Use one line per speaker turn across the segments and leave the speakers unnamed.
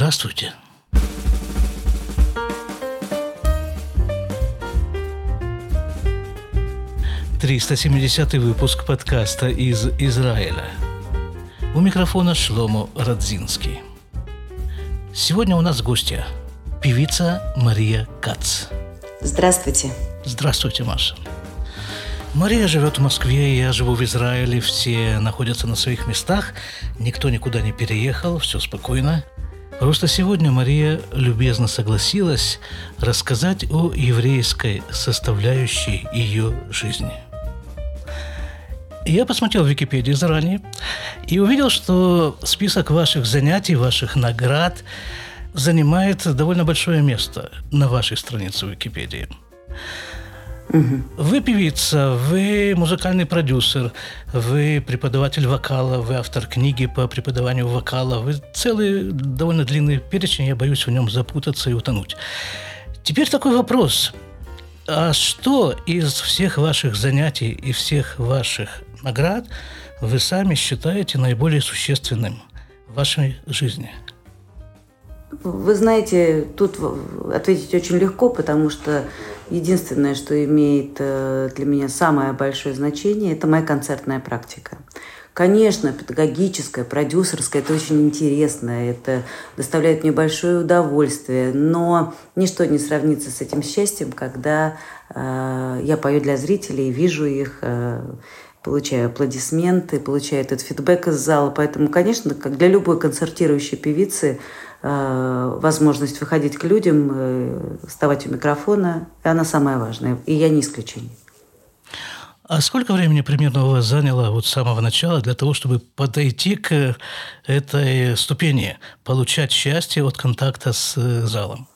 Здравствуйте. 370 выпуск подкаста из Израиля. У микрофона Шломо Радзинский. Сегодня у нас гостья – певица Мария Кац.
Здравствуйте.
Здравствуйте, Маша. Мария живет в Москве, я живу в Израиле, все находятся на своих местах, никто никуда не переехал, все спокойно. Просто сегодня Мария любезно согласилась рассказать о еврейской составляющей ее жизни – я посмотрел в Википедии заранее и увидел, что список ваших занятий, ваших наград занимает довольно большое место на вашей странице в Википедии. Угу. Вы певица, вы музыкальный продюсер, вы преподаватель вокала, вы автор книги по преподаванию вокала, вы целый довольно длинный перечень, я боюсь в нем запутаться и утонуть. Теперь такой вопрос. А что из всех ваших занятий и всех ваших наград вы сами считаете наиболее существенным в вашей жизни?
Вы знаете, тут ответить очень легко, потому что единственное, что имеет э, для меня самое большое значение, это моя концертная практика. Конечно, педагогическая, продюсерская, это очень интересно, это доставляет мне большое удовольствие, но ничто не сравнится с этим счастьем, когда э, я пою для зрителей, вижу их, э, получаю аплодисменты, получаю этот фидбэк из зала. Поэтому, конечно, как для любой концертирующей певицы, возможность выходить к людям, э, вставать у микрофона, она самая важная. И я не исключение.
А сколько времени примерно у вас заняло вот с самого начала для того, чтобы подойти к этой ступени, получать счастье от контакта с э, залом?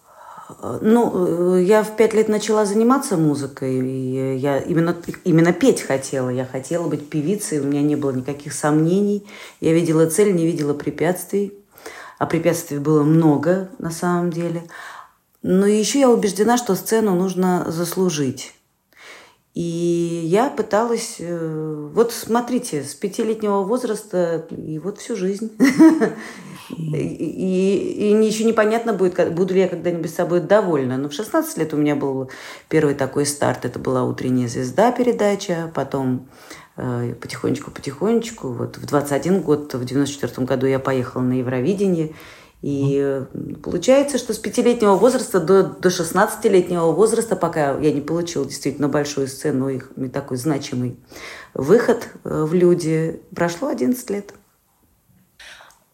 Ну, я в пять лет начала заниматься музыкой, и я именно, именно петь хотела. Я хотела быть певицей, у меня не было никаких сомнений. Я видела цель, не видела препятствий. А препятствий было много на самом деле. Но еще я убеждена, что сцену нужно заслужить. И я пыталась, э, вот смотрите, с пятилетнего возраста и вот всю жизнь. И, и еще непонятно будет, буду ли я когда-нибудь с собой довольна. Но в 16 лет у меня был первый такой старт. Это была «Утренняя звезда» передача. Потом потихонечку-потихонечку. Э, вот в 21 год, в 94 году я поехала на Евровидение. И получается, что с пятилетнего возраста до, до 16-летнего возраста, пока я не получила действительно большую сцену и такой значимый выход э, в люди, прошло 11 лет.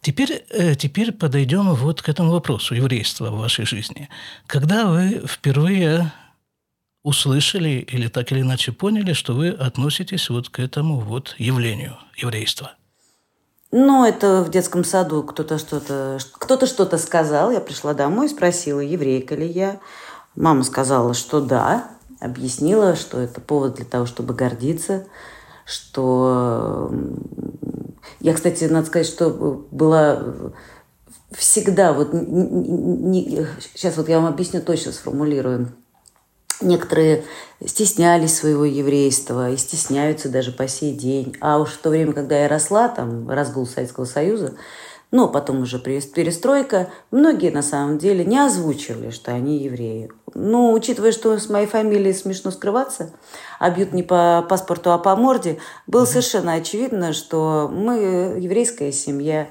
Теперь, э, теперь подойдем вот к этому вопросу еврейства в вашей жизни. Когда вы впервые услышали или так или иначе поняли, что вы относитесь вот к этому вот явлению еврейства?
Ну, это в детском саду кто-то что-то кто-то что-то сказал. Я пришла домой и спросила, еврейка ли я. Мама сказала, что да. Объяснила, что это повод для того, чтобы гордиться, что я, кстати, надо сказать, что была всегда вот не, сейчас вот я вам объясню точно сформулирую. Некоторые стеснялись своего еврейства и стесняются даже по сей день. А уж в то время, когда я росла, там, разгул Советского Союза, но потом уже перестройка, многие на самом деле не озвучивали, что они евреи. Ну, учитывая, что с моей фамилией смешно скрываться, а бьют не по паспорту, а по морде, было совершенно очевидно, что мы еврейская семья.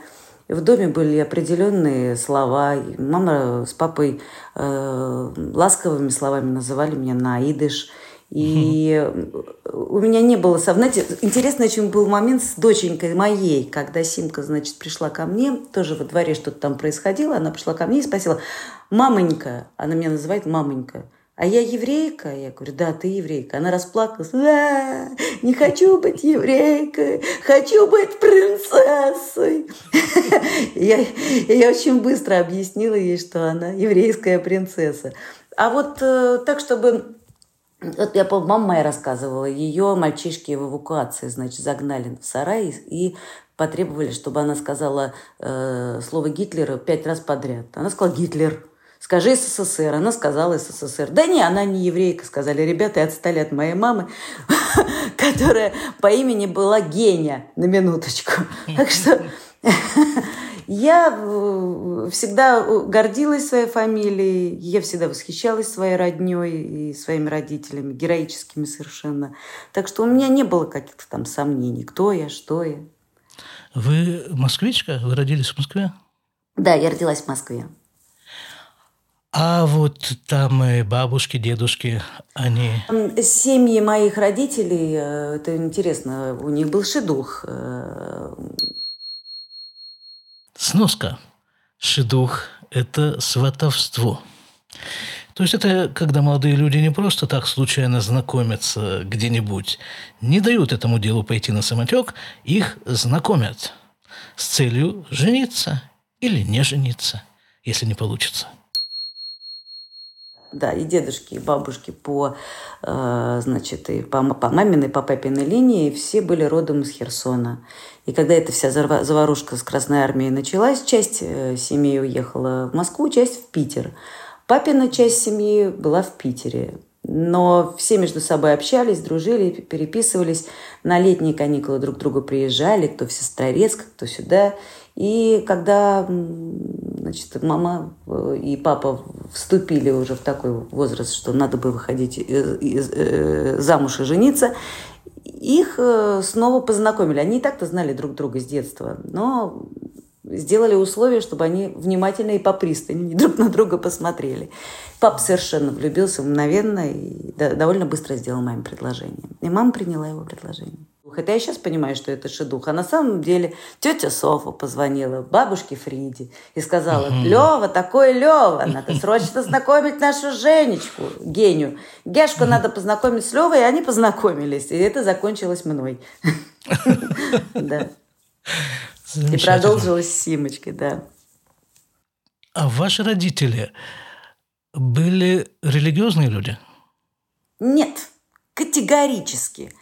В доме были определенные слова. Мама с папой э, ласковыми словами называли меня на идыш – и у меня не было... Знаете, интересно очень был момент с доченькой моей, когда Симка, значит, пришла ко мне, тоже во дворе что-то там происходило, она пришла ко мне и спросила, «Мамонька», она меня называет «мамонька», а я еврейка? Я говорю, да, ты еврейка. Она расплакалась. А, не хочу быть еврейкой, хочу быть принцессой. Я, я очень быстро объяснила ей, что она еврейская принцесса. А вот э, так, чтобы вот я помню, мама моя рассказывала, ее мальчишки в эвакуации, значит, загнали в сарай и потребовали, чтобы она сказала э, слово Гитлера пять раз подряд. Она сказала Гитлер. Скажи СССР. Она сказала СССР. Да не, она не еврейка, сказали ребята, и отстали от моей мамы, которая по имени была Геня, на минуточку. Так что Я э, всегда гордилась своей фамилией, я всегда восхищалась своей родней и своими родителями, героическими совершенно. Так что у меня не было каких-то там сомнений, кто я, что я.
Вы москвичка? Вы родились в Москве?
Да, я родилась в Москве.
А вот там бабушки, дедушки, они...
Семьи моих родителей, э, это интересно, у них был шедух. Э,
Сноска. Шедух – это сватовство. То есть это когда молодые люди не просто так случайно знакомятся где-нибудь, не дают этому делу пойти на самотек, их знакомят с целью жениться или не жениться, если не получится
да, и дедушки, и бабушки по, э, значит, и по, по маминой, по папиной линии все были родом из Херсона. И когда эта вся заварушка с Красной Армией началась, часть э, семьи уехала в Москву, часть в Питер. Папина часть семьи была в Питере. Но все между собой общались, дружили, переписывались. На летние каникулы друг к другу приезжали, кто в Сестрорецк, кто сюда. И когда значит, мама э, и папа вступили уже в такой возраст, что надо бы выходить э, замуж и жениться, их э, снова познакомили. Они и так-то знали друг друга с детства, но сделали условия, чтобы они внимательно и по пристани друг на друга посмотрели. Папа совершенно влюбился мгновенно и довольно быстро сделал маме предложение. И мама приняла его предложение. Хотя я сейчас понимаю, что это шедух. А на самом деле тетя Софа позвонила бабушке Фриде и сказала, Лева, такой Лева, надо срочно знакомить нашу Женечку, Геню. Гешку надо познакомить с Левой, и они познакомились. И это закончилось мной. Да. И продолжилось с Симочкой, да.
А ваши родители были религиозные люди?
Нет, категорически.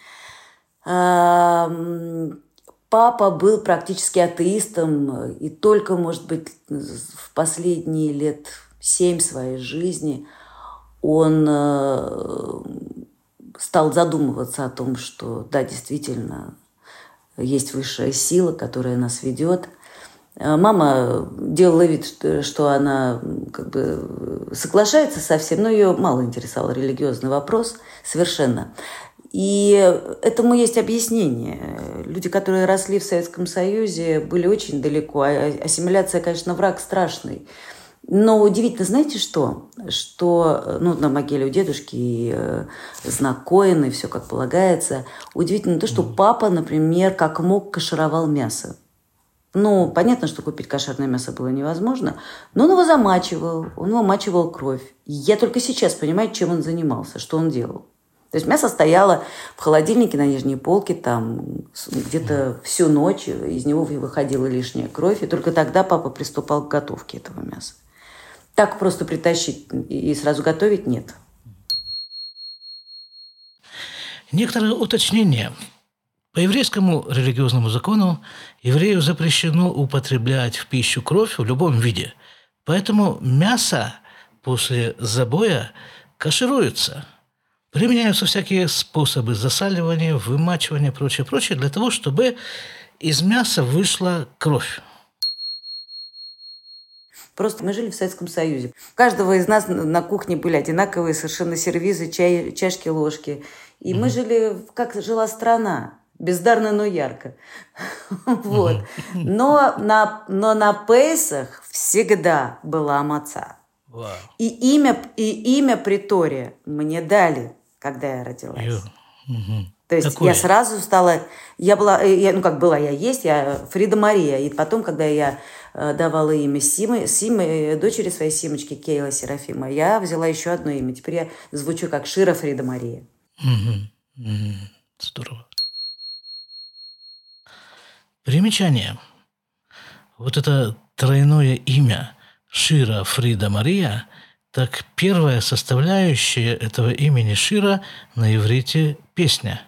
Папа был практически атеистом, и только, может быть, в последние лет семь своей жизни он э, стал задумываться о том, что да, действительно, есть высшая сила, которая нас ведет. Э, мама делала вид, что она как бы соглашается со всем, но ее мало интересовал религиозный вопрос совершенно. И этому есть объяснение. Люди, которые росли в Советском Союзе, были очень далеко. А ассимиляция, конечно, враг страшный. Но удивительно, знаете что? Что ну, на могиле у дедушки э, знак и все как полагается. Удивительно то, что папа, например, как мог кашировал мясо. Ну, понятно, что купить кошерное мясо было невозможно, но он его замачивал, он вымачивал кровь. Я только сейчас понимаю, чем он занимался, что он делал. То есть мясо стояло в холодильнике на нижней полке там где-то всю ночь, из него выходила лишняя кровь, и только тогда папа приступал к готовке этого мяса. Так просто притащить и сразу готовить нет.
Некоторые уточнения. По еврейскому религиозному закону еврею запрещено употреблять в пищу кровь в любом виде. Поэтому мясо после забоя кашируется – Применяются всякие способы засаливания, вымачивания, прочее, прочее, для того, чтобы из мяса вышла кровь.
Просто мы жили в Советском Союзе. У каждого из нас на кухне были одинаковые совершенно сервизы, чай, чашки, ложки. И mm мы жили, как жила страна. Бездарно, но ярко. вот. Но на, но на Пейсах всегда была маца. Wow. И имя, и имя Притория мне дали когда я родилась. Угу. То есть Какое? я сразу стала, я была, э, я, ну как была я есть, я Фрида Мария. И потом, когда я э, давала имя Симы, Симы, э, дочери своей Симочки Кейла Серафима, я взяла еще одно имя. Теперь я звучу как Шира Фрида Мария.
Угу. Угу. Здорово. Примечание. Вот это тройное имя Шира Фрида Мария – так первая составляющая этого имени Шира на иврите – песня.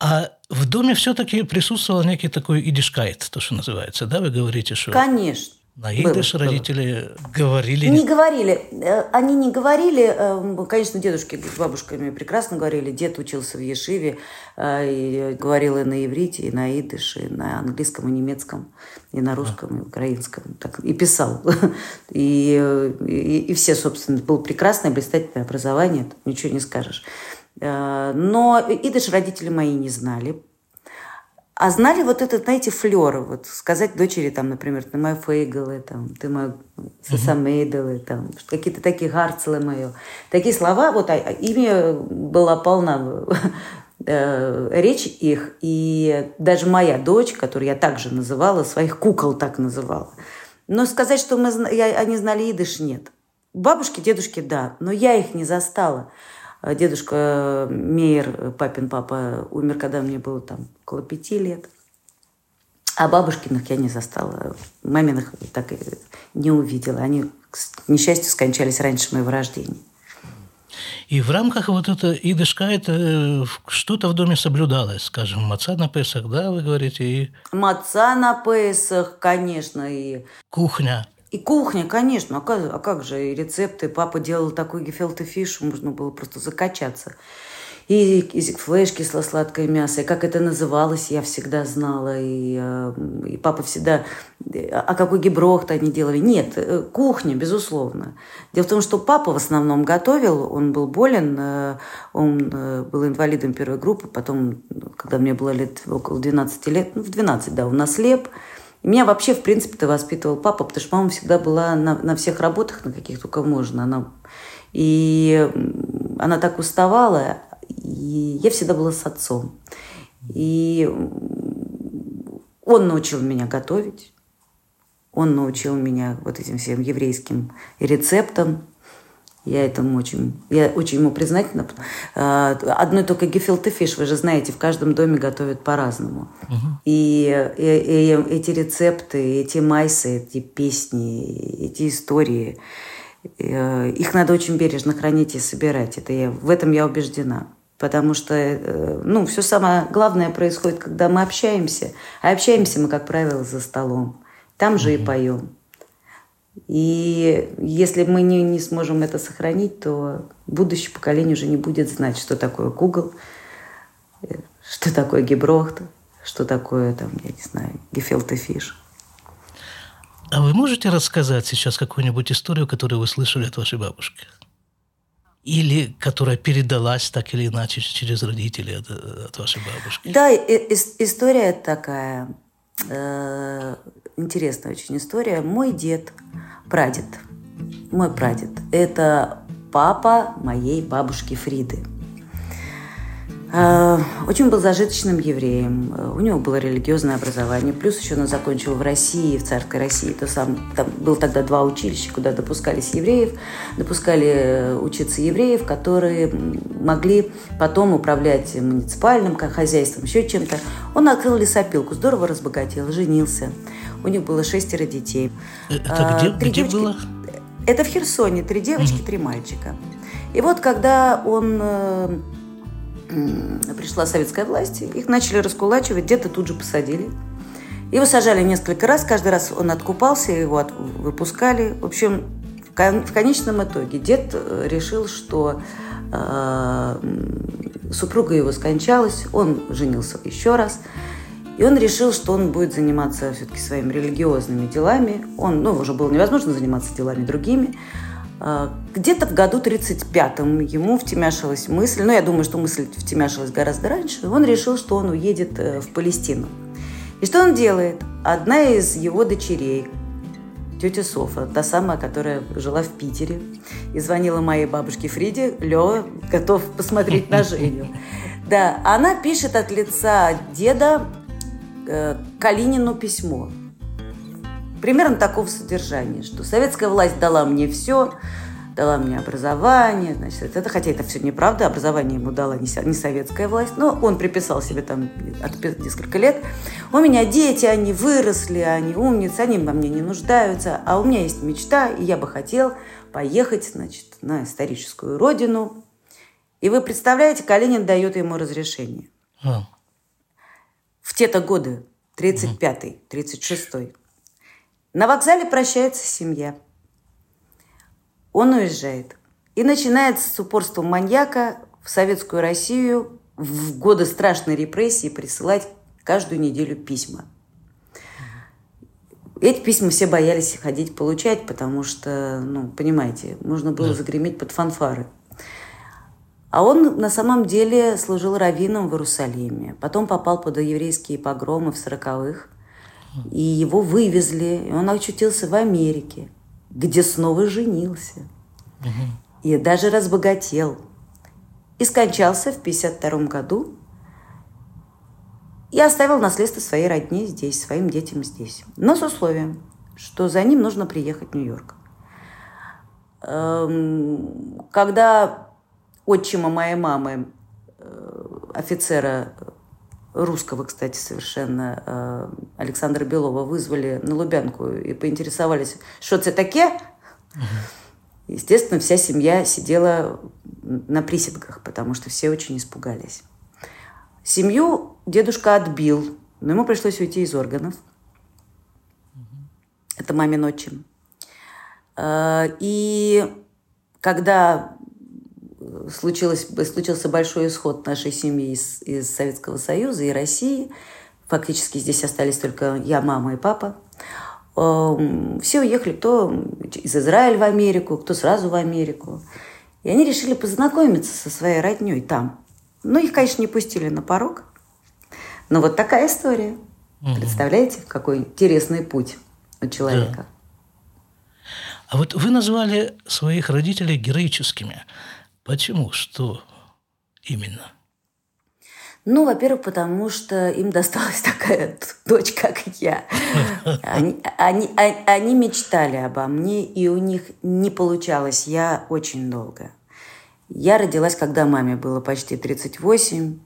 А в доме все-таки присутствовал некий такой идишкайт, то, что называется, да, вы говорите, что...
Конечно.
На идыш было, родители было. говорили?
Не говорили. Э, они не говорили. Э, конечно, дедушки с бабушками прекрасно говорили. Дед учился в Ешиве э, и говорил и на иврите, и на идыше, и на английском, и немецком, и на русском, и украинском. Так, и писал. И, и, и все, собственно, было прекрасное, блистательное образование. Ничего не скажешь. Но идыш родители мои не знали, а знали вот этот, знаете, флер, вот сказать дочери, там, например, ты моя фейгалы, там, ты моя сосамейдалы, там, какие-то такие гарцелы мое. Такие слова, вот а, а ими была полна э, речь их, и даже моя дочь, которую я также называла, своих кукол так называла. Но сказать, что мы, я, они знали идыш, нет. Бабушки, дедушки, да, но я их не застала. А дедушка Мейер, папин папа, умер, когда мне было там около пяти лет. А бабушкиных я не застала. Маминых так и не увидела. Они, к несчастью, скончались раньше моего рождения.
И в рамках вот этого идышка это э, что-то в доме соблюдалось, скажем, маца на Песах, да, вы говорите? И...
Маца на Песах, конечно, и...
Кухня.
И кухня, конечно. А как, а как же и рецепты? Папа делал такой гефелте фиш, можно было просто закачаться. И, и флеш, кисло-сладкое мясо. И как это называлось, я всегда знала. И, э, и папа всегда... А какой гиброхт они делали? Нет, э, кухня, безусловно. Дело в том, что папа в основном готовил. Он был болен. Э, он был инвалидом первой группы. Потом, когда мне было лет около 12 лет, ну, в 12, да, он ослеп. И меня вообще, в принципе-то, воспитывал папа, потому что мама всегда была на, на всех работах, на каких только можно. Она, и она так уставала, и я всегда была с отцом. И он научил меня готовить, он научил меня вот этим всем еврейским рецептам. Я этому очень, я очень ему признательна. А, одной только гефилте фиш, вы же знаете, в каждом доме готовят по-разному. Угу. И, и, и эти рецепты, эти майсы, эти песни, эти истории, э, их надо очень бережно хранить и собирать. Это я, в этом я убеждена. Потому что э, ну, все самое главное происходит, когда мы общаемся. А общаемся мы, как правило, за столом. Там же угу. и поем. И если мы не, не сможем это сохранить, то будущее поколение уже не будет знать, что такое Google, что такое Геброхт, что такое, там, я не знаю, Гефелте Фиш.
А вы можете рассказать сейчас какую-нибудь историю, которую вы слышали от вашей бабушки? Или которая передалась так или иначе через родителей от, от вашей бабушки?
Да, и, и, история такая. Э, интересная очень история. Мой дед, прадед, мой прадед, это папа моей бабушки Фриды. Э, очень был зажиточным евреем. Э, у него было религиозное образование. Плюс еще он закончил в России, в царской России. То сам, там был тогда два училища, куда допускались евреев. Допускали э, учиться евреев, которые могли потом управлять муниципальным хозяйством, еще чем-то. Он открыл лесопилку, здорово разбогател, женился. У них было шестеро детей.
Это где, Три где девочки... было?
Это в Херсоне. Три девочки, mm-hmm. три мальчика. И вот когда он пришла советская власть, их начали раскулачивать, где-то тут же посадили. Его сажали несколько раз, каждый раз он откупался, его от, выпускали. В общем, в конечном итоге дед э, решил, что э, супруга его скончалась, он женился еще раз, и он решил, что он будет заниматься все-таки своими религиозными делами. Он, ну, уже было невозможно заниматься делами другими. А, где-то в году 35-м ему втемяшилась мысль, ну, я думаю, что мысль втемяшилась гораздо раньше, он решил, что он уедет э, в Палестину. И что он делает? Одна из его дочерей, тетя Софа, та самая, которая жила в Питере, и звонила моей бабушке Фриде, Лё, готов посмотреть на Женю. Да, она пишет от лица деда э, Калинину письмо – примерно такого содержания, что советская власть дала мне все, дала мне образование, значит, это, хотя это все неправда, образование ему дала не, не советская власть, но он приписал себе там от несколько лет. У меня дети, они выросли, они умницы, они во мне не нуждаются, а у меня есть мечта, и я бы хотел поехать, значит, на историческую родину. И вы представляете, Калинин дает ему разрешение. А. В те-то годы, 35-й, 36-й. На вокзале прощается семья. Он уезжает. И начинается с упорством маньяка в советскую Россию в годы страшной репрессии присылать каждую неделю письма. Эти письма все боялись ходить получать, потому что, ну, понимаете, нужно было загреметь под фанфары. А он на самом деле служил раввином в Иерусалиме. Потом попал под еврейские погромы в сороковых. И его вывезли, и он очутился в Америке, где снова женился. И даже разбогател. И скончался в 52 году. И оставил наследство своей родне здесь, своим детям здесь. Но с условием, что за ним нужно приехать в Нью-Йорк. Эм, когда отчима моей мамы, э, офицера русского, кстати, совершенно, э, Александра Белова, вызвали на Лубянку и поинтересовались, что это такие? Естественно, вся семья сидела на присядках, потому что все очень испугались. Семью дедушка отбил, но ему пришлось уйти из органов. Это мамин отчим. Э, и когда случилось, случился большой исход нашей семьи из, из Советского Союза и России. Фактически здесь остались только я, мама и папа. Эм, все уехали, кто из Израиля в Америку, кто сразу в Америку. И они решили познакомиться со своей родней там. Ну, их, конечно, не пустили на порог. Но вот такая история. Угу. Представляете, какой интересный путь у человека. Да.
А вот вы назвали своих родителей героическими. Почему? Что именно?
Ну, во-первых, потому что им досталась такая дочь, как я. Они, они, они мечтали обо мне, и у них не получалось. Я очень долго. Я родилась, когда маме было почти 38,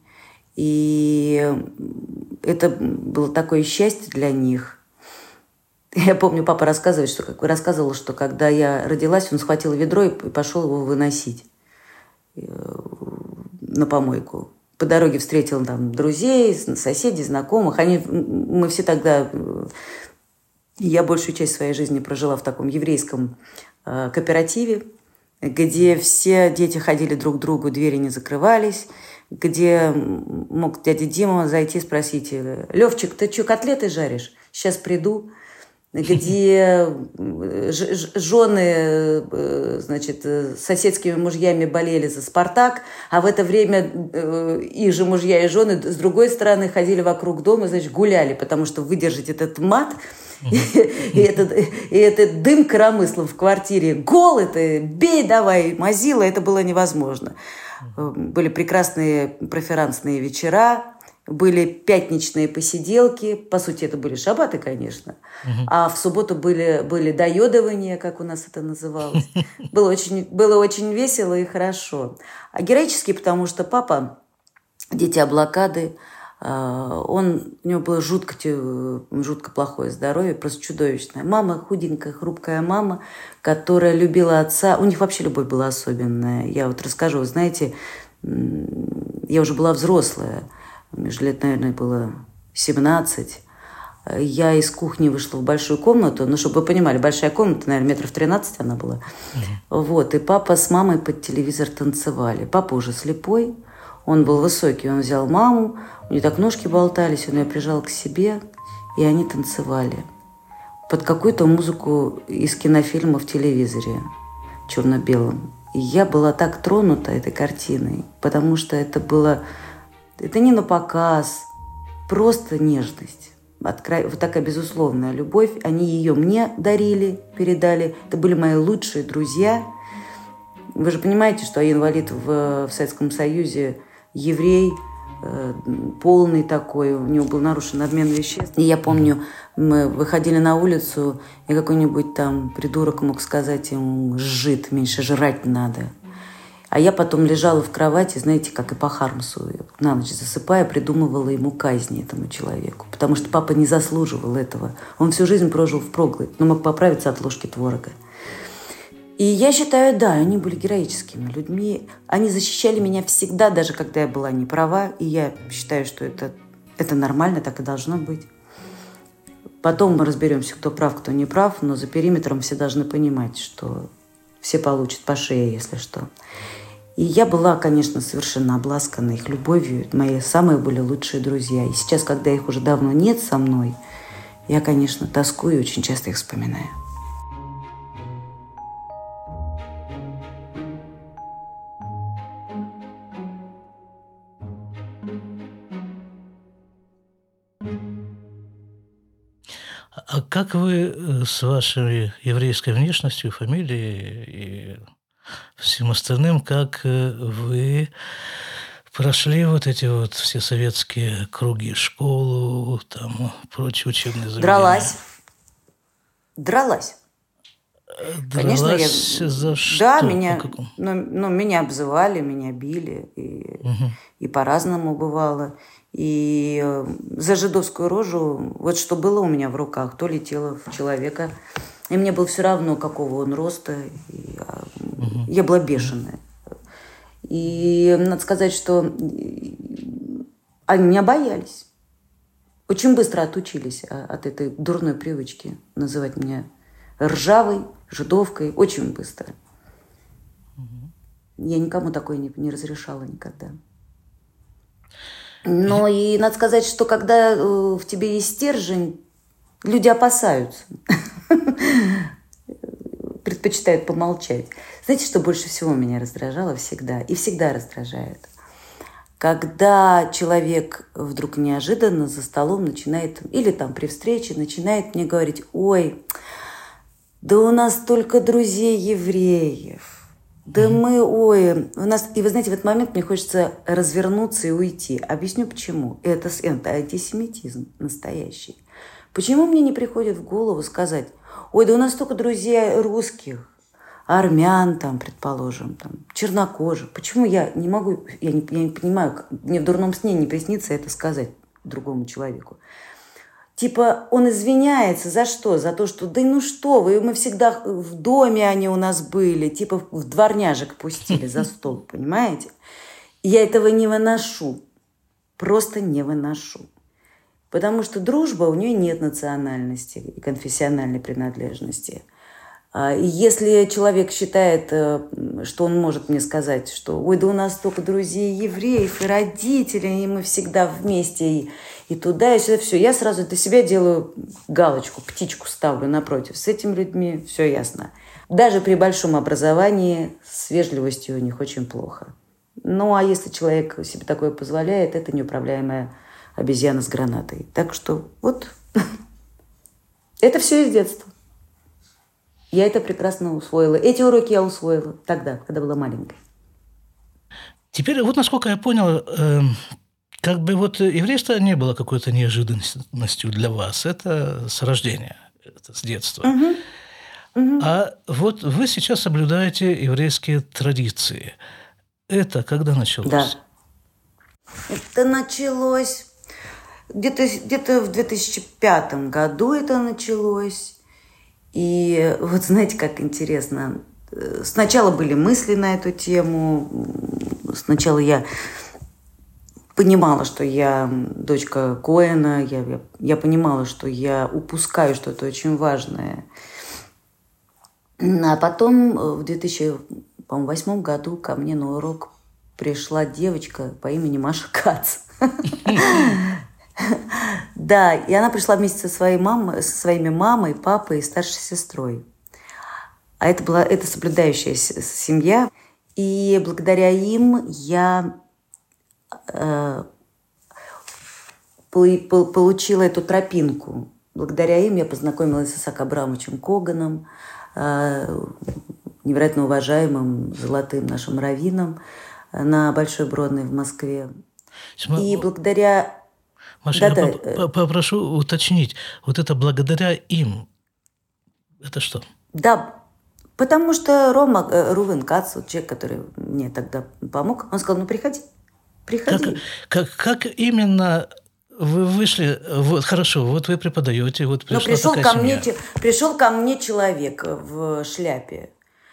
и это было такое счастье для них. Я помню, папа рассказывает, что рассказывал, что когда я родилась, он схватил ведро и пошел его выносить. Э, на помойку. По дороге встретил там друзей, соседей, знакомых. Они, мы все тогда... Э, я большую часть своей жизни прожила в таком еврейском э, кооперативе, где все дети ходили друг к другу, двери не закрывались, где мог дядя Дима зайти и спросить, Левчик, ты что, котлеты жаришь? Сейчас приду где э, жены, э, значит, э, соседскими мужьями болели за «Спартак», а в это время их же мужья и жены с другой стороны ходили вокруг дома, значит, гуляли, потому что выдержать этот мат и, и, этот, и этот дым коромыслом в квартире, гол это, бей давай, мазила, это было невозможно. Были прекрасные проферансные вечера, были пятничные посиделки, по сути, это были шабаты, конечно, угу. а в субботу были, были доедования, как у нас это называлось. Было очень, было очень весело и хорошо. А героически, потому что папа, дитя блокады, а, он, у него было жутко, жутко плохое здоровье, просто чудовищное. Мама худенькая, хрупкая мама, которая любила отца. У них вообще любовь была особенная. Я вот расскажу, вы знаете, я уже была взрослая, мне же лет, наверное, было 17. Я из кухни вышла в большую комнату, ну, чтобы вы понимали, большая комната, наверное, метров 13 она была. Угу. Вот, и папа с мамой под телевизор танцевали. Папа уже слепой, он был высокий, он взял маму, у нее так ножки болтались, он ее прижал к себе, и они танцевали. Под какую-то музыку из кинофильма в телевизоре, черно-белом. И я была так тронута этой картиной, потому что это было это не на показ, просто нежность. Откро... Вот такая безусловная любовь. Они ее мне дарили, передали. Это были мои лучшие друзья. Вы же понимаете, что инвалид в, в Советском Союзе, еврей, э, полный такой, у него был нарушен обмен веществ. И я помню, мы выходили на улицу, и какой-нибудь там придурок мог сказать ему «жид, меньше жрать надо». А я потом лежала в кровати, знаете, как и по Хармсу, на ночь засыпая, придумывала ему казни этому человеку. Потому что папа не заслуживал этого. Он всю жизнь прожил в проглой, но мог поправиться от ложки творога. И я считаю, да, они были героическими людьми. Они защищали меня всегда, даже когда я была не права. И я считаю, что это, это нормально, так и должно быть. Потом мы разберемся, кто прав, кто не прав, но за периметром все должны понимать, что все получат по шее, если что. И я была, конечно, совершенно обласкана их любовью. Мои самые были лучшие друзья. И сейчас, когда их уже давно нет со мной, я, конечно, тоскую и очень часто их вспоминаю.
А как вы э, с вашей еврейской внешностью, фамилией и всем остальным, как э, вы прошли вот эти вот все советские круги, школу, там, прочие учебные заведения?
Дралась. Дралась.
Дралась Конечно, я... за что?
Да, меня, ну, ну, меня обзывали, меня били, и, угу. и по-разному бывало. И э, за жидовскую рожу, вот что было у меня в руках, то летело в человека. И мне было все равно, какого он роста. Я, угу. я была бешеная. И надо сказать, что они меня боялись. Очень быстро отучились а, от этой дурной привычки называть меня ржавой, жидовкой. Очень быстро. Угу. Я никому такое не, не разрешала никогда. Но и надо сказать, что когда э, в тебе есть стержень, люди опасаются. Предпочитают помолчать. Знаете, что больше всего меня раздражало всегда и всегда раздражает? Когда человек вдруг неожиданно за столом начинает, или там при встрече начинает мне говорить, ой, да у нас только друзей евреев да мы, ой, у нас... И вы знаете, в этот момент мне хочется развернуться и уйти. Объясню почему. Это, это антисемитизм настоящий. Почему мне не приходит в голову сказать, ой, да у нас только друзей русских, армян там, предположим, там, чернокожих. Почему я не могу, я не, я не понимаю, мне в дурном сне не приснится это сказать другому человеку. Типа он извиняется за что? За то, что да ну что вы, мы всегда в доме они у нас были, типа в дворняжек пустили за стол, понимаете? я этого не выношу, просто не выношу. Потому что дружба, у нее нет национальности и конфессиональной принадлежности – а, и если человек считает, э, что он может мне сказать, что ой, да у нас только друзей евреев и родителей, и мы всегда вместе, и, и туда, и сюда, все, я сразу для себя делаю галочку, птичку ставлю напротив. С этими людьми все ясно. Даже при большом образовании с вежливостью у них очень плохо. Ну, а если человек себе такое позволяет, это неуправляемая обезьяна с гранатой. Так что вот это все из детства. Я это прекрасно усвоила. Эти уроки я усвоила тогда, когда была маленькой.
Теперь вот насколько я понял, э, как бы вот еврейство не было какой-то неожиданностью для вас. Это с рождения, это с детства. Угу. Угу. А вот вы сейчас соблюдаете еврейские традиции. Это когда началось?
Да. Это началось где-то где в 2005 году это началось. И вот знаете, как интересно. Сначала были мысли на эту тему. Сначала я понимала, что я дочка Коэна, я, я, я понимала, что я упускаю что-то очень важное. А потом в 2008 году ко мне на урок пришла девочка по имени Маша Кац. Да, и она пришла вместе со своей мамой, со своими мамой, папой и старшей сестрой. А это была это соблюдающая семья. И благодаря им я э, получила эту тропинку. Благодаря им я познакомилась с Исаак Абрамовичем Коганом, э, невероятно уважаемым золотым нашим раввином на Большой Бродной в Москве. И благодаря
Маша, да, я да. Э, попрошу уточнить, вот это благодаря им, это что?
Да, потому что Рома, э, Рувен Кац, человек, который мне тогда помог, он сказал, ну приходи, приходи.
Как, как, как именно вы вышли, вот хорошо, вот вы преподаете, вот
пришла Но пришел такая ко семья. мне, пришел ко мне человек в шляпе.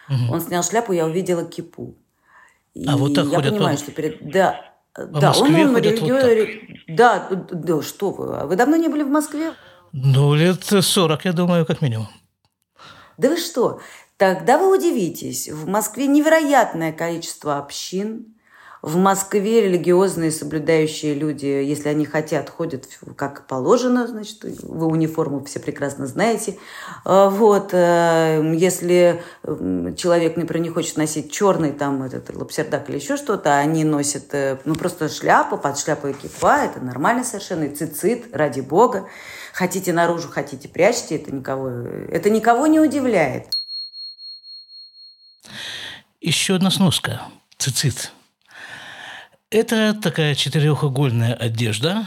Угу. Он снял шляпу, я увидела кипу.
И а вот так
я
ходят
понимаю, он... что перед да,
по да, Москве он, он ходят религио... вот.
Да, да, что вы? А вы давно не были в Москве?
Ну, лет 40, я думаю, как минимум.
Да вы что? Тогда вы удивитесь. В Москве невероятное количество общин, в Москве религиозные соблюдающие люди, если они хотят, ходят как положено, значит, вы униформу все прекрасно знаете. А, вот, э, если человек, например, не хочет носить черный там этот лапсердак или еще что-то, они носят э, ну, просто шляпу, под шляпой кипа, это нормально совершенно, и цицит, ради бога. Хотите наружу, хотите прячьте, это никого, это никого не удивляет.
Еще одна сноска. Цицит. Это такая четырехугольная одежда,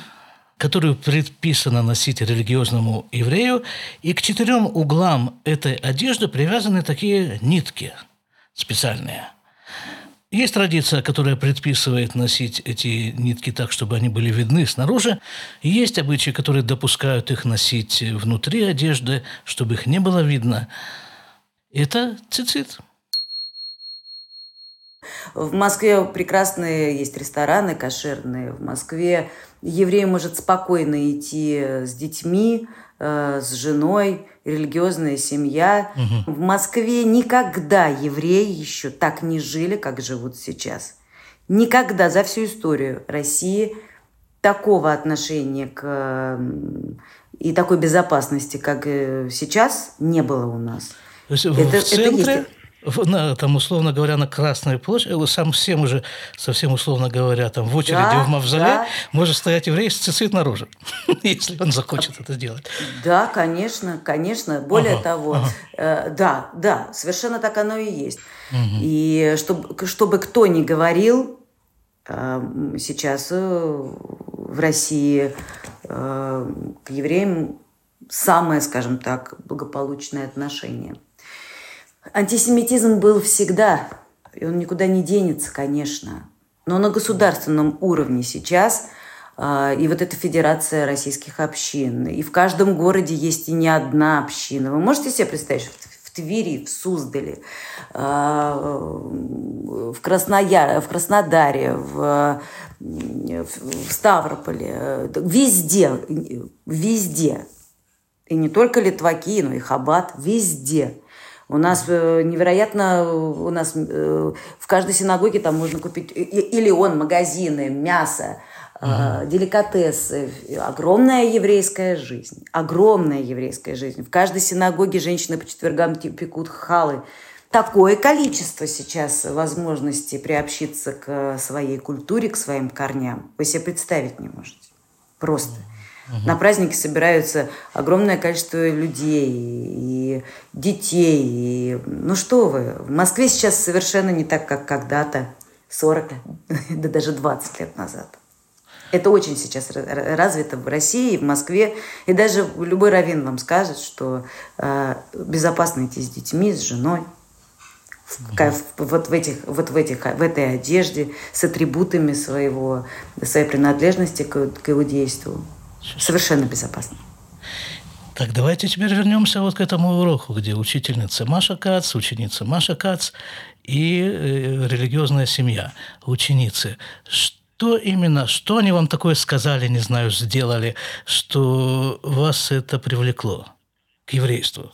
которую предписано носить религиозному еврею, и к четырем углам этой одежды привязаны такие нитки специальные. Есть традиция, которая предписывает носить эти нитки так, чтобы они были видны снаружи. есть обычаи, которые допускают их носить внутри одежды, чтобы их не было видно. Это цицит.
В Москве прекрасные есть рестораны кошерные. В Москве еврей может спокойно идти с детьми, э, с женой, религиозная семья. Угу. В Москве никогда евреи еще так не жили, как живут сейчас. Никогда за всю историю России такого отношения к и такой безопасности, как э, сейчас, не было у нас.
То есть это, в центре, это есть на, там, условно говоря, на Красной площади, э, сам всем уже, совсем условно говоря, там, в очереди да, в мавзоле да. может стоять еврей с цицит наружу, если он захочет это сделать.
Да, конечно, конечно. Более ага, того, ага. Э, да, да, совершенно так оно и есть. Угу. И чтобы, чтобы кто ни говорил, э, сейчас э, в России к евреям самое, скажем так, благополучное отношение – Антисемитизм был всегда, и он никуда не денется, конечно. Но на государственном уровне сейчас а, и вот эта Федерация российских общин. И в каждом городе есть и не одна община. Вы можете себе представить, что в Твери, в Суздале, а, в, Красноя... в Краснодаре, в, в Ставрополе, везде, везде. И не только литваки, но и хабат, везде – у нас э, невероятно, у нас э, в каждой синагоге там можно купить или он магазины, мясо, Uh-huh. деликатесы, огромная еврейская жизнь, огромная еврейская жизнь. В каждой синагоге женщины по четвергам пекут халы. Такое количество сейчас возможностей приобщиться к своей культуре, к своим корням. Вы себе представить не можете. Просто. Uh-huh. Угу. На праздники собираются огромное количество людей и детей. И... Ну что вы, в Москве сейчас совершенно не так, как когда-то, 40, да даже 20 лет назад. Это очень сейчас развито в России, в Москве. И даже любой раввин вам скажет, что э, безопасно идти с детьми, с женой. В, вот, в, этих, вот в, этих, в этой одежде, с атрибутами своего, своей принадлежности к, к иудейству совершенно безопасно.
Так, давайте теперь вернемся вот к этому уроку, где учительница Маша Кац, ученица Маша Кац и э, религиозная семья ученицы. Что именно, что они вам такое сказали, не знаю, сделали, что вас это привлекло к еврейству?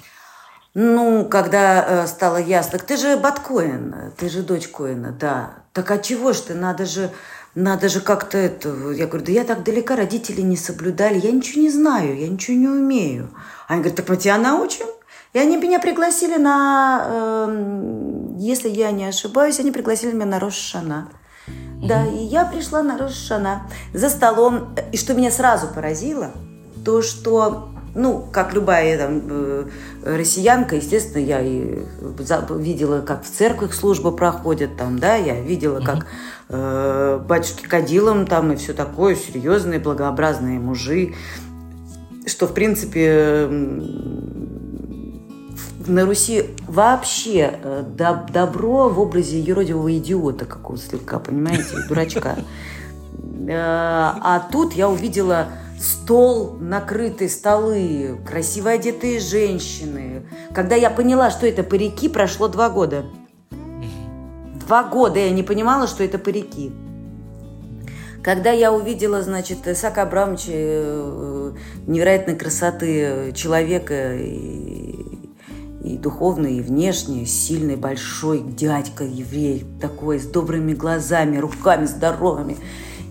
Ну, когда э, стало ясно, ты же Баткоин, ты же дочь Коина, да. Так а чего ж ты, надо же надо же как-то это... Я говорю, да я так далека, родители не соблюдали, я ничего не знаю, я ничего не умею. Они говорят, так мы тебя научим. И они меня пригласили на, э, если я не ошибаюсь, они пригласили меня на Рошана. Mm-hmm. Да, и я пришла на Рошана за столом. И что меня сразу поразило, то, что ну, как любая там, э, россиянка, естественно, я и видела, как в церквях служба проходит, там, да, я видела, как э, батюшки кадилом там и все такое, серьезные, благообразные мужи, что, в принципе, на Руси вообще э, добро в образе юродивого идиота какого-то слегка, понимаете, дурачка. Э, а тут я увидела стол, накрытые столы, красиво одетые женщины. Когда я поняла, что это парики, прошло два года. Два года я не понимала, что это парики. Когда я увидела, значит, Исаака Абрамовича э, невероятной красоты человека и, и духовно, и внешне, сильный, большой дядька, еврей, такой, с добрыми глазами, руками здоровыми.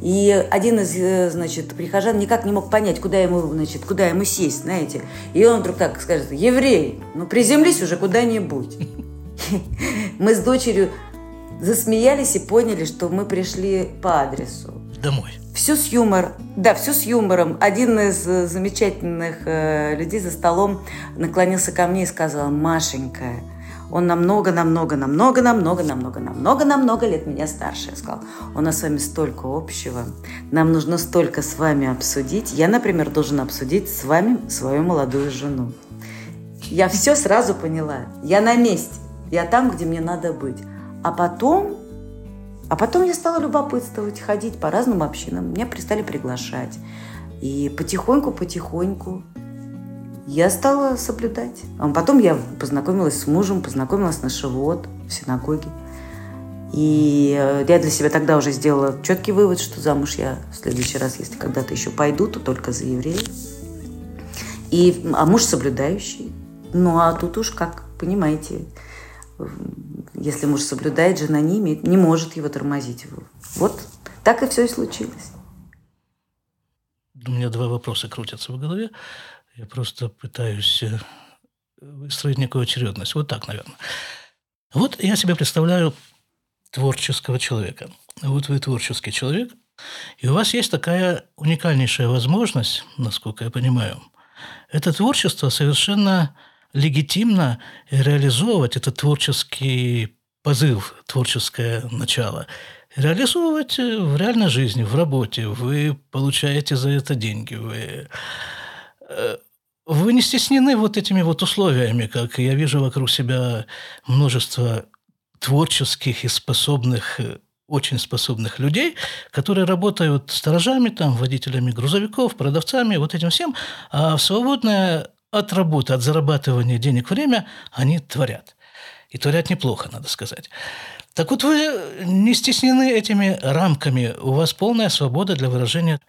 И один из, э, значит, прихожан никак не мог понять, куда ему, значит, куда ему сесть, знаете. И он вдруг так скажет, еврей, ну приземлись уже куда-нибудь. Мы с дочерью засмеялись и поняли, что мы пришли по адресу.
Домой.
Все с юмором. Да, все с юмором. Один из э, замечательных э, людей за столом наклонился ко мне и сказал, Машенька, он намного, намного, намного, намного, намного, намного, намного лет меня старше. Я сказал, у нас с вами столько общего. Нам нужно столько с вами обсудить. Я, например, должен обсудить с вами свою молодую жену. Я все сразу поняла. Я на месте. Я там, где мне надо быть. А потом, а потом я стала любопытствовать, ходить по разным общинам. Меня перестали приглашать. И потихоньку-потихоньку я стала соблюдать. А потом я познакомилась с мужем, познакомилась на Шивот в синагоге. И э, я для себя тогда уже сделала четкий вывод, что замуж я в следующий раз, если когда-то еще пойду, то только за еврея. И, а муж соблюдающий. Ну, а тут уж, как понимаете, если муж соблюдает, жена не имеет, не может его тормозить. Вот так и все и случилось.
У меня два вопроса крутятся в голове. Я просто пытаюсь э, выстроить некую очередность. Вот так, наверное. Вот я себе представляю творческого человека. Вот вы творческий человек, и у вас есть такая уникальнейшая возможность, насколько я понимаю. Это творчество совершенно легитимно реализовывать этот творческий позыв, творческое начало, реализовывать в реальной жизни, в работе. Вы получаете за это деньги, вы э, вы не стеснены вот этими вот условиями, как я вижу вокруг себя множество творческих и способных, очень способных людей, которые работают сторожами, там, водителями грузовиков, продавцами, вот этим всем, а в свободное от работы, от зарабатывания денег время они творят. И творят неплохо, надо сказать. Так вот, вы не стеснены этими рамками, у вас полная свобода для выражения.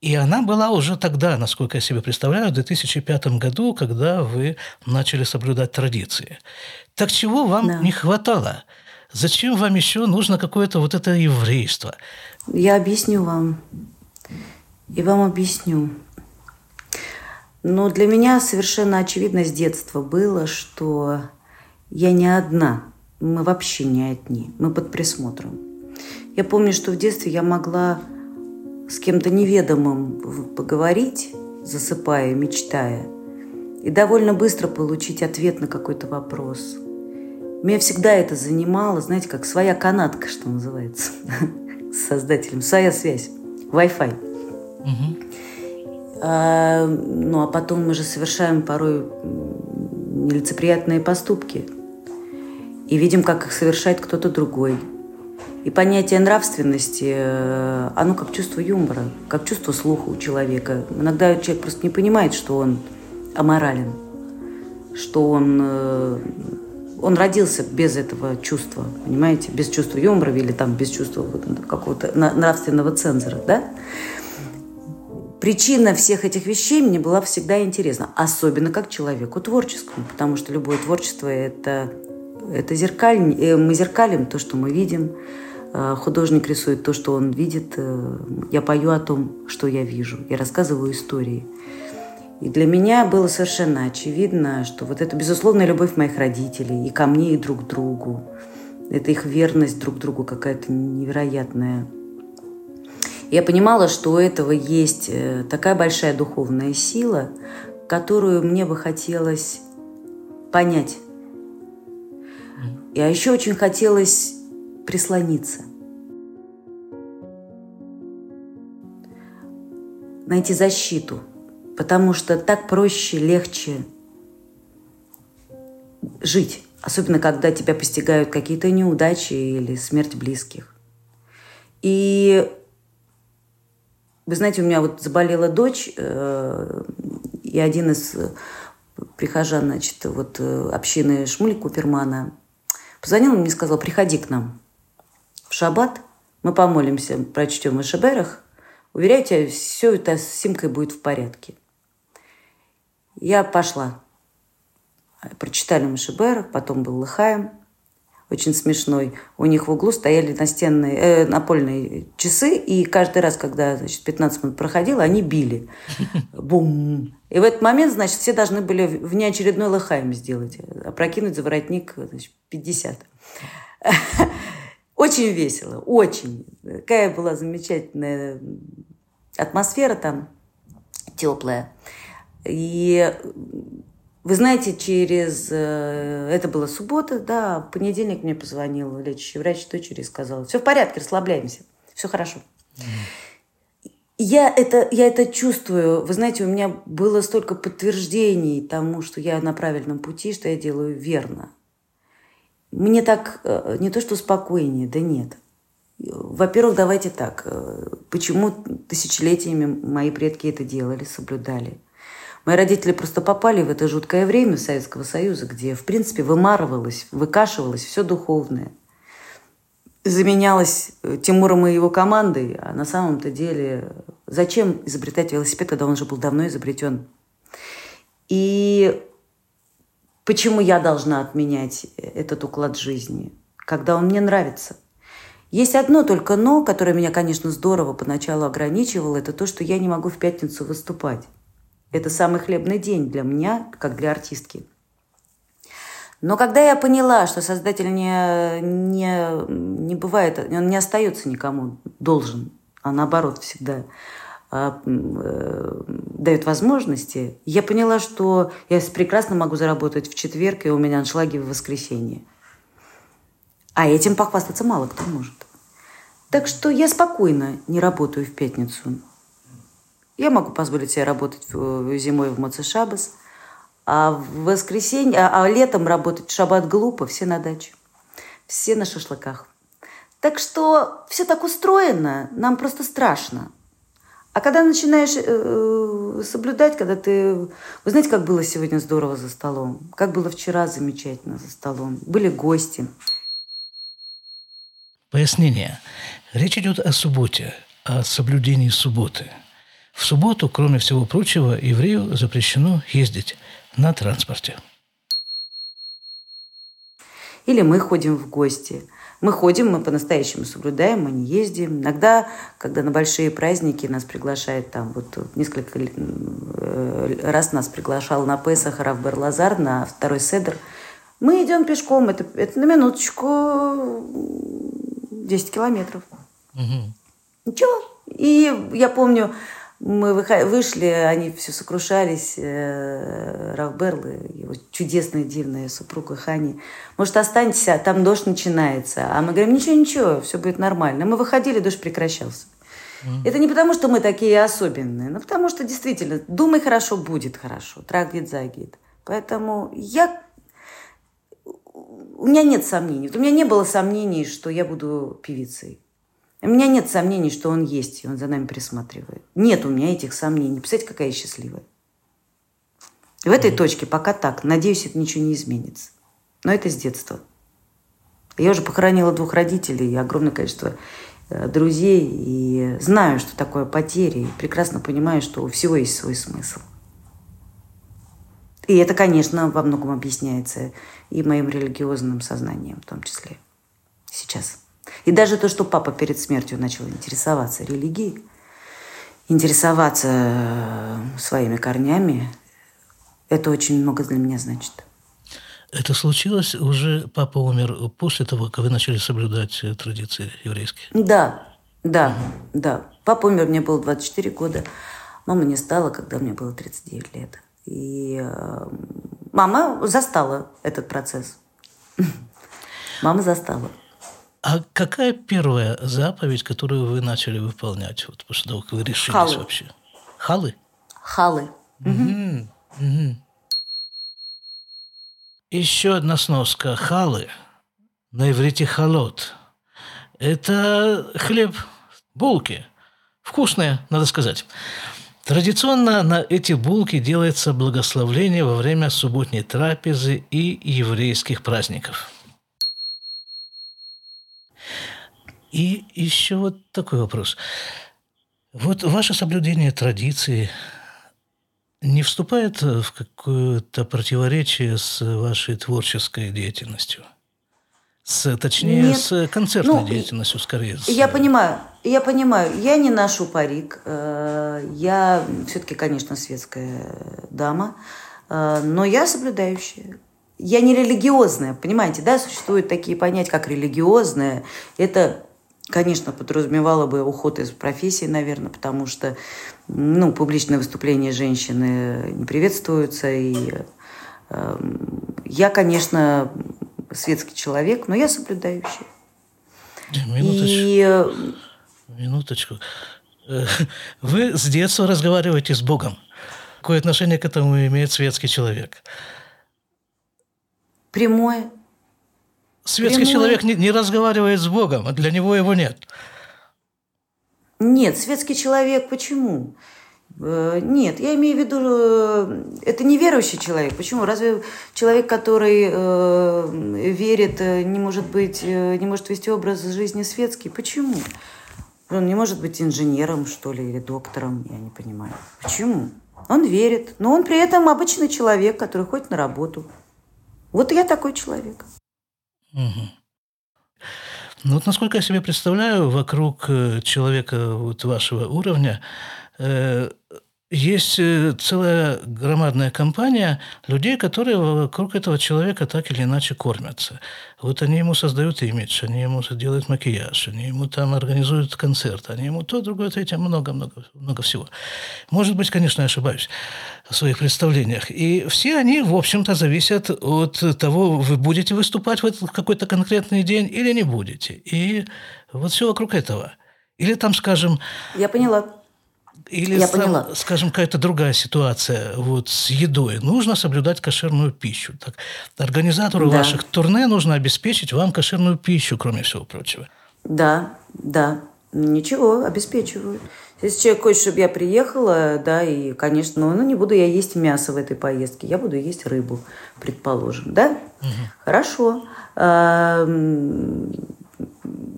И она была уже тогда, насколько я себе представляю, в 2005 году, когда вы начали соблюдать традиции. Так чего вам да. не хватало? Зачем вам еще нужно какое-то вот это еврейство?
Я объясню вам. И вам объясню. Но для меня совершенно очевидно с детства было, что я не одна. Мы вообще не одни. Мы под присмотром. Я помню, что в детстве я могла с кем-то неведомым поговорить, засыпая, мечтая, и довольно быстро получить ответ на какой-то вопрос. Меня всегда это занимало, знаете, как своя канатка, что называется, с создателем, своя связь, Wi-Fi. Угу. А, ну, а потом мы же совершаем порой нелицеприятные поступки и видим, как их совершает кто-то другой – и понятие нравственности, э, оно как чувство юмора, как чувство слуха у человека. Иногда человек просто не понимает, что он аморален, что он, э, он родился без этого чувства, понимаете, без чувства юмора или там без чувства какого-то нравственного цензора, да? Причина всех этих вещей мне была всегда интересна, особенно как человеку творческому, потому что любое творчество это, это зеркаль, э, мы зеркалим то, что мы видим, Э, художник рисует то, что он видит. Э, я пою о том, что я вижу. Я рассказываю истории. И для меня было совершенно очевидно, что вот это безусловная любовь моих родителей и ко мне, и друг к другу. Это их верность друг другу какая-то невероятная. Я понимала, что у этого есть э, такая большая духовная сила, которую мне бы хотелось понять. И а еще очень хотелось прислониться. Найти защиту, потому что так проще, легче жить, особенно когда тебя постигают какие-то неудачи или смерть близких. И вы знаете, у меня вот заболела дочь, э, и один из прихожан, значит, вот э, общины Шмуль Купермана позвонил мне и сказал, приходи к нам в шаббат, мы помолимся, прочтем о Шеберах, уверяю тебя, все это с Симкой будет в порядке. Я пошла. Прочитали Машиберах, потом был Лыхаем – очень смешной. У них в углу стояли настенные, э, напольные часы, и каждый раз, когда значит, 15 минут проходило, они били. Бум! И в этот момент, значит, все должны были внеочередной лохаем сделать, опрокинуть за воротник значит, 50. Очень весело, очень. Какая была замечательная атмосфера там, теплая. И вы знаете, через... Э, это была суббота, да, в понедельник мне позвонил лечащий врач дочери и сказал, все в порядке, расслабляемся, все хорошо. Я это, я это чувствую. Вы знаете, у меня было столько подтверждений тому, что я на правильном пути, что я делаю верно. Мне так э, не то, что спокойнее, да нет. Во-первых, давайте так. Э, почему тысячелетиями мои предки это делали, соблюдали? Мои родители просто попали в это жуткое время Советского Союза, где, в принципе, вымарывалось, выкашивалось все духовное. Заменялось э, Тимуром и его командой, а на самом-то деле зачем изобретать велосипед, когда он уже был давно изобретен? И почему я должна отменять этот уклад жизни, когда он мне нравится? Есть одно только «но», которое меня, конечно, здорово поначалу ограничивало, это то, что я не могу в пятницу выступать. Это самый хлебный день для меня, как для артистки. Но когда я поняла, что создатель не, не, не бывает, он не остается никому, должен, а наоборот всегда а, э, дает возможности, я поняла, что я прекрасно могу заработать в четверг, и у меня аншлаги в воскресенье. А этим похвастаться мало кто может. Так что я спокойно не работаю в пятницу. Я могу позволить себе работать зимой в Моцешабас, а в воскресенье, а, а летом работать в шаббат глупо, все на даче. Все на шашлыках. Так что все так устроено, нам просто страшно. А когда начинаешь э, соблюдать, когда ты... Вы знаете, как было сегодня здорово за столом? Как было вчера замечательно за столом? Были гости.
Пояснение. Речь идет о субботе, о соблюдении субботы – в субботу, кроме всего прочего, еврею запрещено ездить на транспорте.
Или мы ходим в гости. Мы ходим, мы по-настоящему соблюдаем, мы не ездим. Иногда, когда на большие праздники нас приглашают, там вот несколько э, раз нас приглашал на Песах Раф Берлазар на второй седр, мы идем пешком, это, это на минуточку 10 километров. Угу. Ничего. И я помню, мы вышли, они все сокрушались, э, Равберл и его чудесная, дивная супруга Хани. Может, останьтесь, а там дождь начинается. А мы говорим, ничего, ничего, все будет нормально. Мы выходили, дождь прекращался. Mm-hmm. Это не потому, что мы такие особенные, но потому что действительно, думай хорошо, будет хорошо. Трагит загид. Поэтому я... У меня нет сомнений. У меня не было сомнений, что я буду певицей. У меня нет сомнений, что он есть, и он за нами присматривает. Нет у меня этих сомнений. Представляете, какая я счастливая. В этой mm. точке пока так. Надеюсь, это ничего не изменится. Но это с детства. Я уже похоронила двух родителей и огромное количество э, друзей. И знаю, что такое потери. И прекрасно понимаю, что у всего есть свой смысл. И это, конечно, во многом объясняется и моим религиозным сознанием в том числе. Сейчас. И даже то, что папа перед смертью начал интересоваться религией, интересоваться э, своими корнями, это очень много для меня значит.
Это случилось уже, папа умер после того, как вы начали соблюдать э, традиции еврейские?
Да, да, да. Папа умер, мне было 24 года. Мама не стала, когда мне было 39 лет. И э, мама застала этот процесс. Мама застала.
А какая первая заповедь, которую вы начали выполнять, вот после того, как вы решились Халы. вообще? Халы?
Халы. Угу. Угу.
Еще одна сноска. Халы. На иврите халот. Это хлеб, булки. Вкусные, надо сказать. Традиционно на эти булки делается благословление во время субботней трапезы и еврейских праздников – И еще вот такой вопрос. Вот ваше соблюдение традиции не вступает в какое-то противоречие с вашей творческой деятельностью? С, точнее, Нет. с концертной ну, деятельностью, скорее.
Я понимаю, я понимаю. Я не ношу парик. Э, я все-таки, конечно, светская дама, э, но я соблюдающая. Я не религиозная, понимаете, да? Существуют такие понятия, как религиозная. Это Конечно, подразумевало бы уход из профессии, наверное, потому что ну, публичные выступления женщины не приветствуются. И э, я, конечно, светский человек, но я соблюдающий.
Минуточку. И... Минуточку. Э, вы с детства разговариваете с Богом. Какое отношение к этому имеет светский человек?
Прямое.
Светский Прямое. человек не, не разговаривает с Богом, а для него его нет.
Нет, светский человек почему? Э, нет, я имею в виду, э, это неверующий человек. Почему? Разве человек, который э, верит, не может быть, не может вести образ жизни светский? Почему? Он не может быть инженером, что ли, или доктором, я не понимаю. Почему? Он верит, но он при этом обычный человек, который ходит на работу. Вот я такой человек.
Угу. Ну вот насколько я себе представляю, вокруг человека вот вашего уровня э, есть э, целая громадная компания людей, которые вокруг этого человека так или иначе кормятся. Вот они ему создают имидж, они ему делают макияж, они ему там организуют концерт, они ему то, другое, третье, много-много много всего. Может быть, конечно, я ошибаюсь в своих представлениях. И все они, в общем-то, зависят от того, вы будете выступать в этот какой-то конкретный день или не будете. И вот все вокруг этого. Или там, скажем...
Я поняла.
Или, Я поняла. скажем, какая-то другая ситуация вот с едой. Нужно соблюдать кошерную пищу. Так, организатору да. ваших турне нужно обеспечить вам кошерную пищу, кроме всего прочего.
Да, да. Ничего, обеспечиваю. Если человек хочет, чтобы я приехала, да, и, конечно, ну, ну не буду я есть мясо в этой поездке, я буду есть рыбу, предположим, да? Угу. Хорошо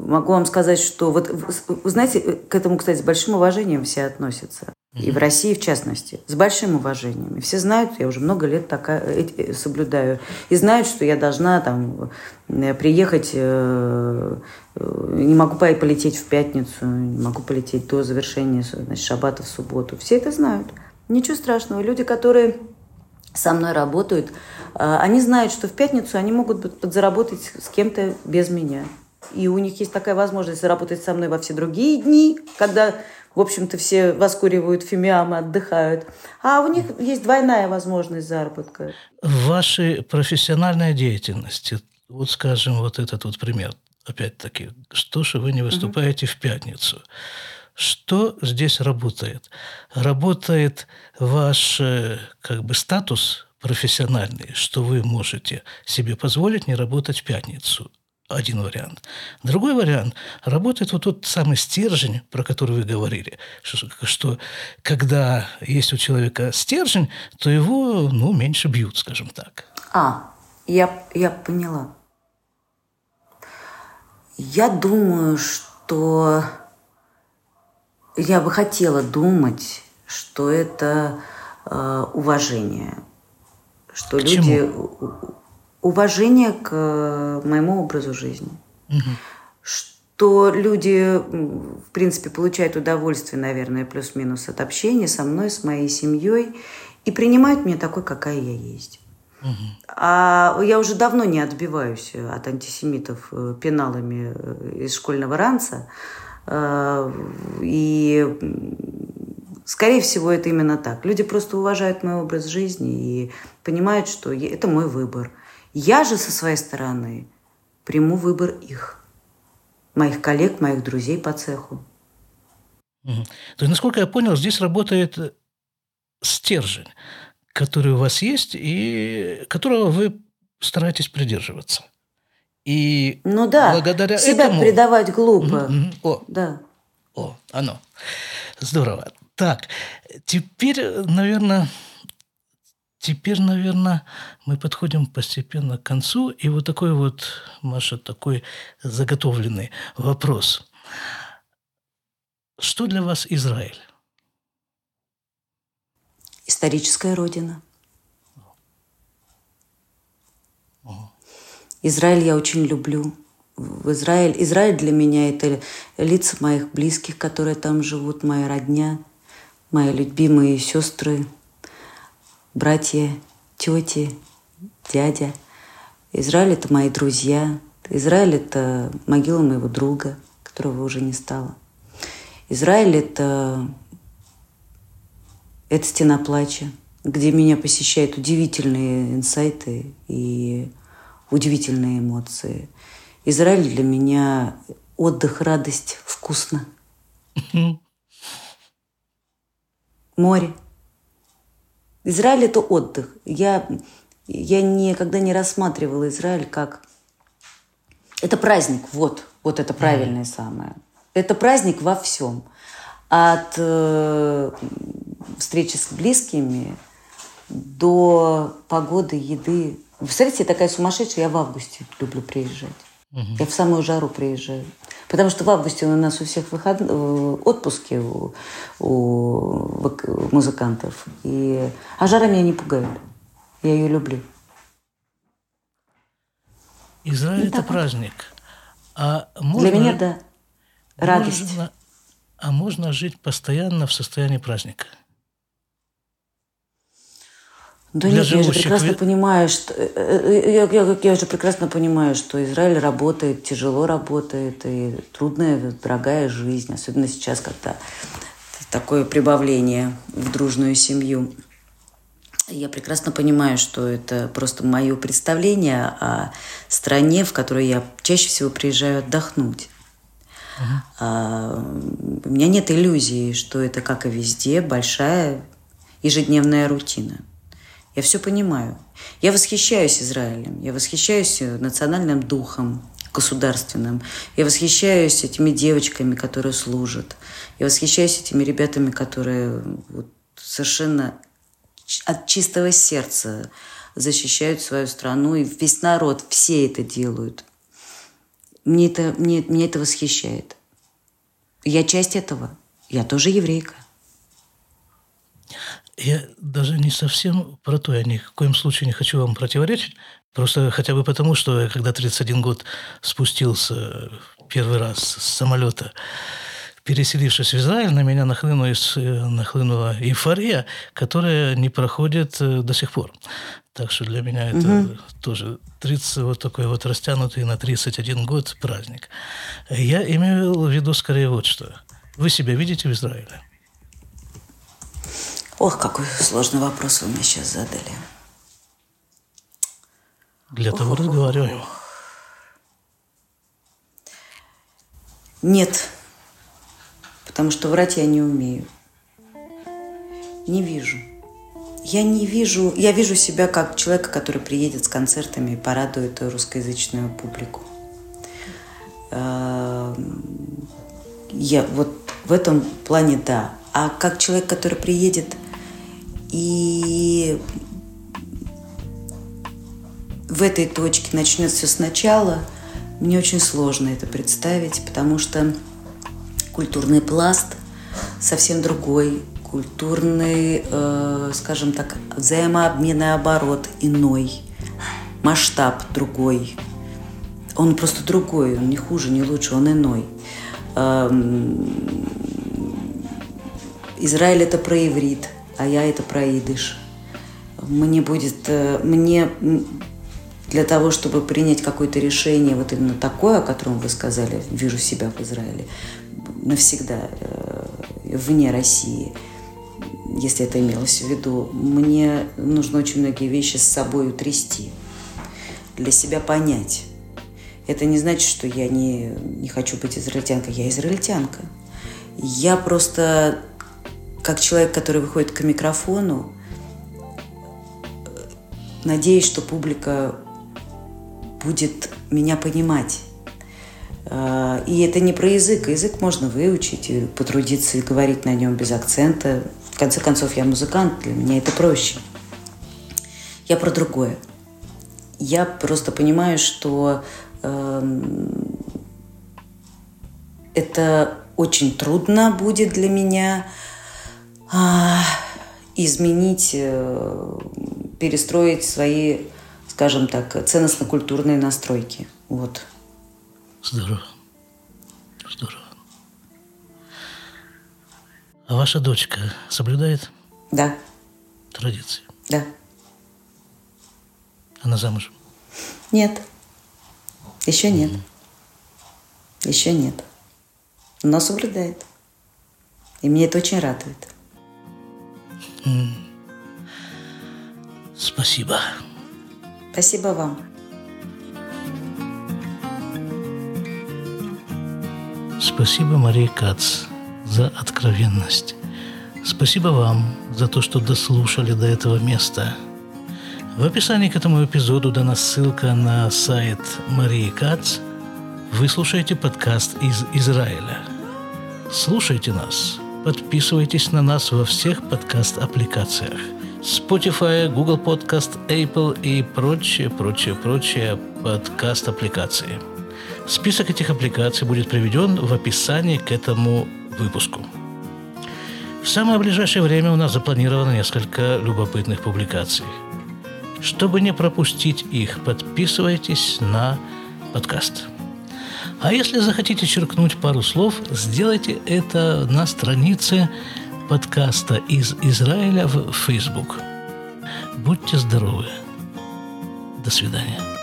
могу вам сказать, что вот, вы знаете, к этому, кстати, с большим уважением все относятся. И в России, в частности, с большим уважением. И все знают, я уже много лет такая, э, соблюдаю. И знают, что я должна там э, приехать, э, не могу полететь в пятницу, не могу полететь до завершения значит, шаббата в субботу. Все это знают. Ничего страшного. Люди, которые со мной работают, они знают, что в пятницу они могут подзаработать с кем-то без меня. И у них есть такая возможность работать со мной во все другие дни, когда, в общем-то, все воскуривают фимиамы, отдыхают. А у них есть двойная возможность заработка.
В вашей профессиональной деятельности, вот скажем, вот этот вот пример, опять-таки, что же вы не выступаете угу. в пятницу? Что здесь работает? Работает ваш э, как бы статус профессиональный, что вы можете себе позволить не работать в пятницу один вариант. Другой вариант – работает вот тот самый стержень, про который вы говорили, что, что когда есть у человека стержень, то его ну, меньше бьют, скажем так.
А, я, я поняла. Я думаю, что я бы хотела думать, что это э, уважение, что
К
люди чему? Уважение к э, моему образу жизни. Угу. Что люди, в принципе, получают удовольствие, наверное, плюс-минус от общения со мной, с моей семьей и принимают меня такой, какая я есть. Угу. А я уже давно не отбиваюсь от антисемитов э, пеналами э, из школьного ранца. И, скорее всего, это именно так. Люди просто уважают мой образ жизни и понимают, что это мой выбор. Я же со своей стороны приму выбор их, моих коллег, моих друзей по цеху.
Угу. То есть, насколько я понял, здесь работает стержень, который у вас есть и которого вы стараетесь придерживаться. И
ну да, благодаря себя этому... предавать глупо.
О, да. О, оно. Здорово. Так, теперь, наверное, теперь, наверное, мы подходим постепенно к концу. И вот такой вот, Маша, такой заготовленный вопрос. Что для вас Израиль?
Историческая родина. Израиль я очень люблю. В Израиль, Израиль для меня это лица моих близких, которые там живут, моя родня, мои любимые сестры, братья, тети, дядя. Израиль это мои друзья. Израиль это могила моего друга, которого уже не стало. Израиль это это стена плача, где меня посещают удивительные инсайты и удивительные эмоции. Израиль для меня отдых, радость, вкусно. Море. Израиль – это отдых. Я, я никогда не рассматривала Израиль как... Это праздник, вот, вот это правильное самое. Это праздник во всем. От э, встречи с близкими до погоды, еды, Представляете, я такая сумасшедшая, я в августе люблю приезжать. Угу. Я в самую жару приезжаю. Потому что в августе у нас у всех выход... Э, отпуски у, у музыкантов. И... А жара меня не пугает. Я ее люблю.
Израиль – это так. праздник. А можно...
Для меня, да. Радость.
Можно... А можно жить постоянно в состоянии праздника?
Да нет, я же прекрасно понимаю, что э, э, я, я, я же прекрасно понимаю, что Израиль работает, тяжело работает, и трудная, дорогая жизнь, особенно сейчас, когда такое прибавление в дружную семью. Я прекрасно понимаю, что это просто мое представление о стране, в которой я чаще всего приезжаю отдохнуть. Uh-huh. А, у меня нет иллюзии, что это, как и везде, большая ежедневная рутина. Я все понимаю. Я восхищаюсь Израилем, я восхищаюсь национальным духом государственным, я восхищаюсь этими девочками, которые служат, я восхищаюсь этими ребятами, которые вот совершенно от чистого сердца защищают свою страну, и весь народ, все это делают. Мне это, мне, мне это восхищает. Я часть этого. Я тоже еврейка.
Я даже не совсем про то, я ни в коем случае не хочу вам противоречить, просто хотя бы потому, что я когда 31 год спустился первый раз с самолета, переселившись в Израиль, на меня нахлынула, нахлынула эйфория, которая не проходит э, до сих пор. Так что для меня это угу. тоже 30, вот такой вот растянутый на 31 год праздник. Я имею в виду скорее вот что. Вы себя видите в Израиле?
Ох, какой сложный вопрос вы мне сейчас задали.
Для того ох, разговариваем.
Нет, потому что врать я не умею. Не вижу. Я не вижу, я вижу себя как человека, который приедет с концертами и порадует русскоязычную публику. Эм, я вот в этом плане да. А как человек, который приедет и в этой точке начнет все сначала, мне очень сложно это представить, потому что культурный пласт совсем другой, культурный, э, скажем так, взаимообменный оборот иной, масштаб другой. Он просто другой, он не хуже, не лучше, он иной. Эм, Израиль это про иврит – а я это про идыш. Мне будет, э, мне для того, чтобы принять какое-то решение, вот именно такое, о котором вы сказали, вижу себя в Израиле, навсегда, э, вне России, если это имелось в виду, мне нужно очень многие вещи с собой утрясти, для себя понять. Это не значит, что я не, не хочу быть израильтянкой. Я израильтянка. Я просто как человек, который выходит к микрофону, надеюсь, что публика будет меня понимать. А, и это не про язык. Язык можно выучить, и потрудиться и говорить на нем без акцента. В конце концов, я музыкант, для меня это проще. Я про другое. Я просто понимаю, что э, это очень трудно будет для меня изменить, э, перестроить свои, скажем так, ценностно-культурные настройки. Вот.
Здорово. Здорово. А ваша дочка соблюдает
Да,
традиции?
да.
Она замужем?
Нет. Еще нет. Еще нет. Но соблюдает. И меня это очень радует.
Спасибо.
Спасибо вам.
Спасибо, Мария Кац, за откровенность. Спасибо вам за то, что дослушали до этого места. В описании к этому эпизоду дана ссылка на сайт Марии Кац. Вы слушаете подкаст из Израиля. Слушайте нас. Подписывайтесь на нас во всех подкаст-аппликациях. Spotify, Google Podcast, Apple и прочие, прочие, прочие подкаст-аппликации. Список этих аппликаций будет приведен в описании к этому выпуску. В самое ближайшее время у нас запланировано несколько любопытных публикаций. Чтобы не пропустить их, подписывайтесь на подкаст. А если захотите черкнуть пару слов, сделайте это на странице подкаста из Израиля в Facebook. Будьте здоровы. До свидания.